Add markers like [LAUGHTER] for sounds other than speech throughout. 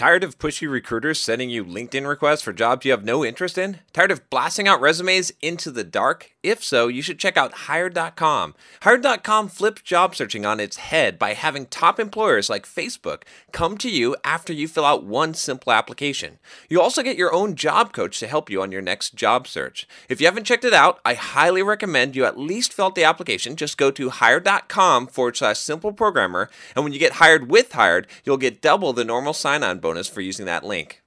Tired of pushy recruiters sending you LinkedIn requests for jobs you have no interest in? Tired of blasting out resumes into the dark? If so, you should check out Hired.com. Hired.com flips job searching on its head by having top employers like Facebook come to you after you fill out one simple application. You also get your own job coach to help you on your next job search. If you haven't checked it out, I highly recommend you at least fill out the application. Just go to Hired.com forward slash simple programmer, and when you get hired with Hired, you'll get double the normal sign on bonus for using that link.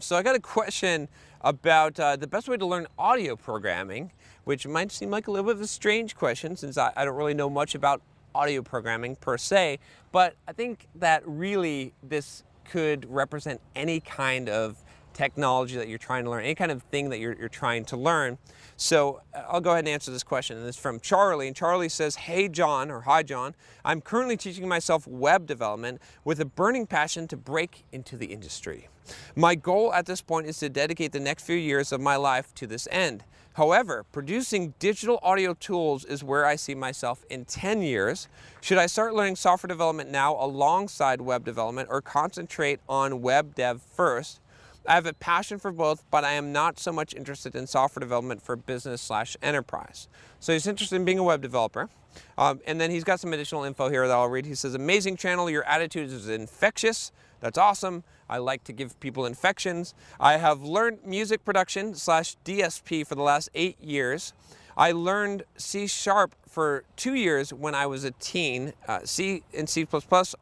So, I got a question about uh, the best way to learn audio programming, which might seem like a little bit of a strange question since I, I don't really know much about audio programming per se, but I think that really this could represent any kind of technology that you're trying to learn, any kind of thing that you're, you're trying to learn. So uh, I'll go ahead and answer this question. And it's from Charlie. And Charlie says, Hey, John, or Hi, John. I'm currently teaching myself web development with a burning passion to break into the industry. My goal at this point is to dedicate the next few years of my life to this end. However, producing digital audio tools is where I see myself in 10 years. Should I start learning software development now alongside web development or concentrate on web dev first? I have a passion for both, but I am not so much interested in software development for business slash enterprise. So he's interested in being a web developer. Um, and then he's got some additional info here that I'll read. He says, Amazing channel, your attitude is infectious. That's awesome. I like to give people infections. I have learned music production slash DSP for the last eight years. I learned C sharp for two years when I was a teen. Uh, C and C++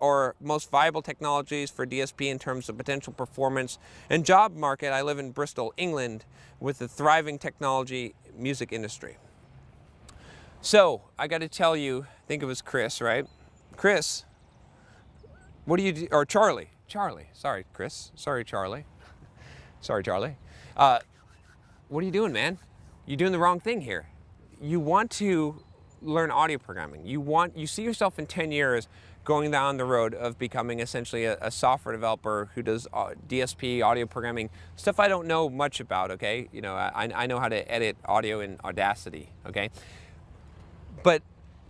are most viable technologies for DSP in terms of potential performance and job market. I live in Bristol, England, with a thriving technology music industry. So I got to tell you, I think it was Chris, right? Chris, what do you do? Or Charlie, Charlie. Sorry, Chris. Sorry, Charlie. [LAUGHS] Sorry, Charlie. Uh, what are you doing, man? You're doing the wrong thing here you want to learn audio programming. You want you see yourself in 10 years going down the road of becoming essentially a, a software developer who does uh, DSP audio programming stuff I don't know much about. Okay, you know I, I know how to edit audio in Audacity. Okay, but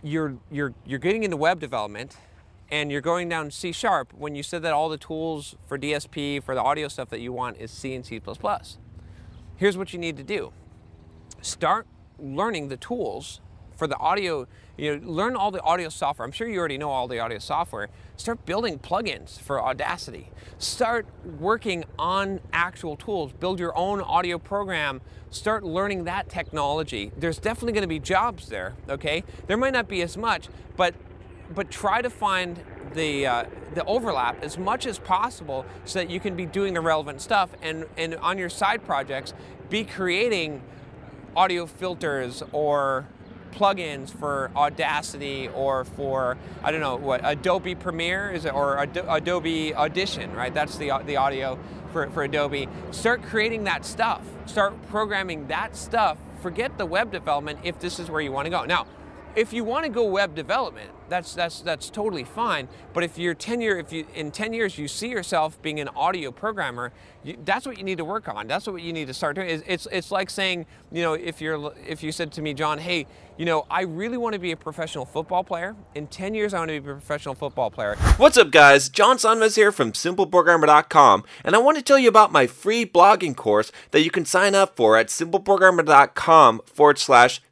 you're you're you're getting into web development and you're going down C sharp when you said that all the tools for DSP for the audio stuff that you want is C and C++. Here's what you need to do. Start learning the tools for the audio, you know, learn all the audio software. I'm sure you already know all the audio software. Start building plugins for Audacity. Start working on actual tools. Build your own audio program. Start learning that technology. There's definitely going to be jobs there, okay? There might not be as much, but but try to find the uh, the overlap as much as possible so that you can be doing the relevant stuff and and on your side projects be creating audio filters or plugins for Audacity or for I don't know what Adobe Premiere is it or Adobe Audition, right? That's the the audio for, for Adobe. Start creating that stuff. Start programming that stuff. Forget the web development if this is where you want to go. Now, if you want to go web development, that's that's that's totally fine. But if you're 10 year, if you in 10 years you see yourself being an audio programmer, you, that's what you need to work on. That's what you need to start doing. It's, it's it's like saying, you know, if you're if you said to me, John, hey, you know, I really want to be a professional football player. In 10 years, I want to be a professional football player. What's up, guys? John Sonmez here from SimpleProgrammer.com, and I want to tell you about my free blogging course that you can sign up for at SimpleProgrammer.com forward slash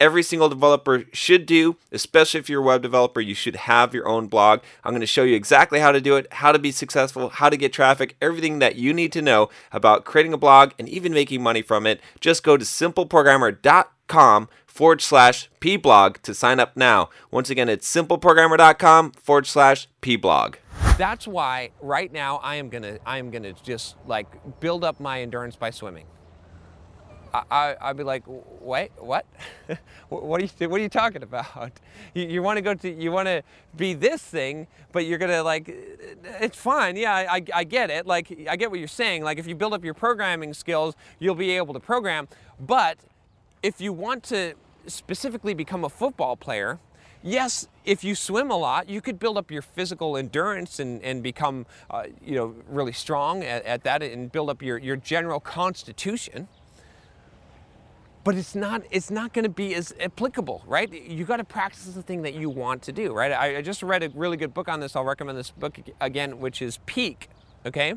every single developer should do, especially if you're a web developer, you should have your own blog. I'm going to show you exactly how to do it, how to be successful, how to get traffic, everything that you need to know about creating a blog and even making money from it. Just go to simpleprogrammer.com forward slash pblog to sign up now. Once again, it's simpleprogrammer.com forward slash pblog. That's why right now I am gonna I am gonna just like build up my endurance by swimming. I, would be like, wait, what? [LAUGHS] what are you, what are you talking about? [LAUGHS] You, you want to go to, you want to be this thing, but you're gonna like, it's fine. Yeah, I, I get it. Like, I get what you're saying. Like, if you build up your programming skills, you'll be able to program. But if you want to specifically become a football player, yes, if you swim a lot, you could build up your physical endurance and, and become, uh, you know, really strong at, at that and build up your, your general constitution but it's not it's not going to be as applicable right? You got to practice the thing that you want to do right? I, I, just read a really good book on this. I'll recommend this book again which is peak okay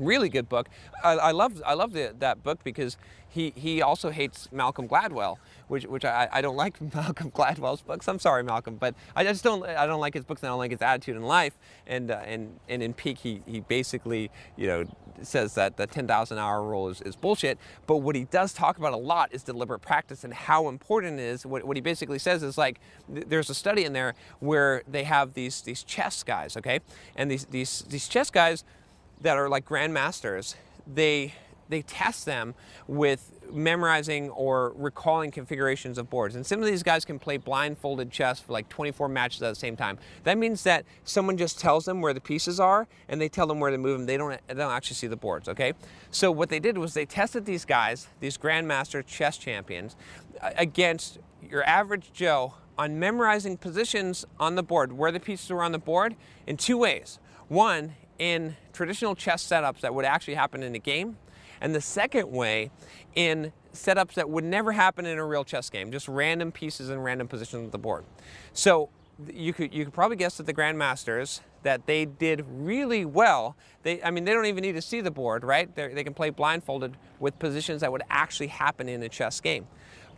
really good book i, love i love that book because he he also hates malcolm gladwell which which I, I don't [LAUGHS] like Malcolm Gladwell's books. I'm sorry, Malcolm, but I just don't I don't like his books. And I don't like his attitude in life. And uh, and and in Peak, he he basically you know says that the 10,000 hour rule is, is bullshit. But what he does talk about a lot is deliberate practice and how important it is. What, what he basically says is like th- there's a study in there where they have these these chess guys, okay, and these these these chess guys that are like grandmasters. They they test them with memorizing or recalling configurations of boards. And some of these guys can play blindfolded chess for like 24 matches at the same time. That means that someone just tells them where the pieces are and they tell them where to move them. They don't, they don't actually see the boards, okay? So what they did was they tested these guys, these grandmaster chess champions, against your average Joe on memorizing positions on the board, where the pieces were on the board, in two ways. One, in traditional chess setups that would actually happen in a game, and the second way in setups that would never happen in a real chess game, just random pieces and random positions of the board. So you could you could probably guess that the grandmasters that they did really well. They I mean they don't even need to see the board, right? They're, they can play blindfolded with positions that would actually happen in a chess game.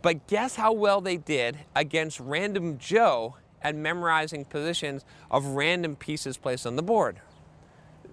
But guess how well they did against random Joe at memorizing positions of random pieces placed on the board.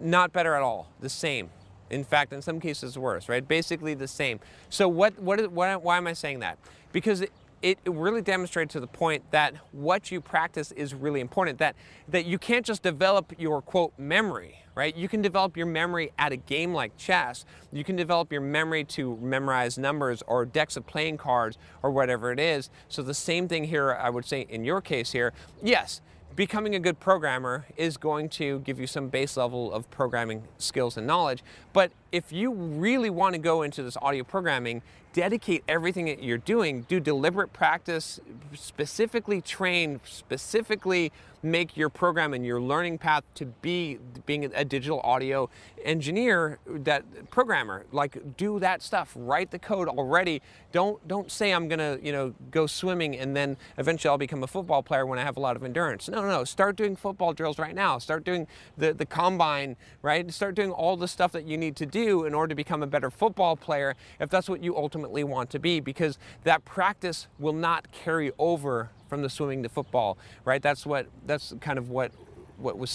Not better at all, the same. In fact, in some cases worse, right? Basically the same. So what, what, is, what why am I saying that? Because it, it really demonstrated to the point that what you practice is really important, that, that you can't just develop your, quote, memory, right? You can develop your memory at a game like chess. You can develop your memory to memorize numbers or decks of playing cards or whatever it is. So the same thing here, I would say in your case here, yes, becoming a good programmer is going to give you some base level of programming skills and knowledge. But if you really want to go into this audio programming, dedicate everything that you're doing, do deliberate practice, specifically train, specifically make your program and your learning path to be being a digital audio engineer, that programmer. Like do that stuff, write the code already. Don't don't say I'm gonna you know go swimming and then eventually I'll become a football player when I have a lot of endurance. No, no, no. Start doing football drills right now. Start doing the the combine, right? Start doing all the stuff that you need to do in order to become a better football player if that's what you ultimately want to be because that practice will not carry over from the swimming to football, right? That's what that's kind of what what was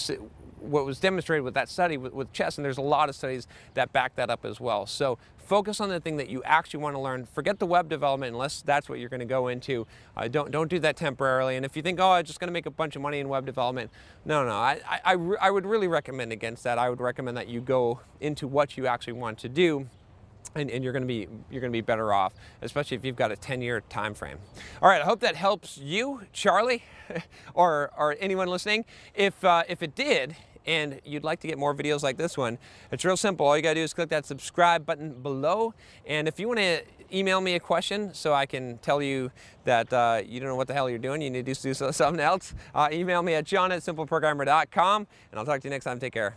what was demonstrated with that study with, with, chess, and there's a lot of studies that back that up as well. So focus on the thing that you actually want to learn. Forget the web development unless that's what you're going to go into. Uh, don't don't do that temporarily. And if you think, oh, I'm just going to make a bunch of money in web development, no, no, I I, I, I would really recommend against that. I would recommend that you go into what you actually want to do and, and, you're going to be you're going to be better off, especially if you've got a 10-year time frame. All right, I hope that helps you, Charlie, [LAUGHS] or or anyone listening. If uh, if it did, and you'd like to get more videos like this one, it's real simple. All you got to do is click that subscribe button below, and if you want to email me a question so I can tell you that uh, you don't know what the hell you're doing, you need to do something else, uh, email me at john at simpleprogrammer.com, and I'll talk to you next time. Take care.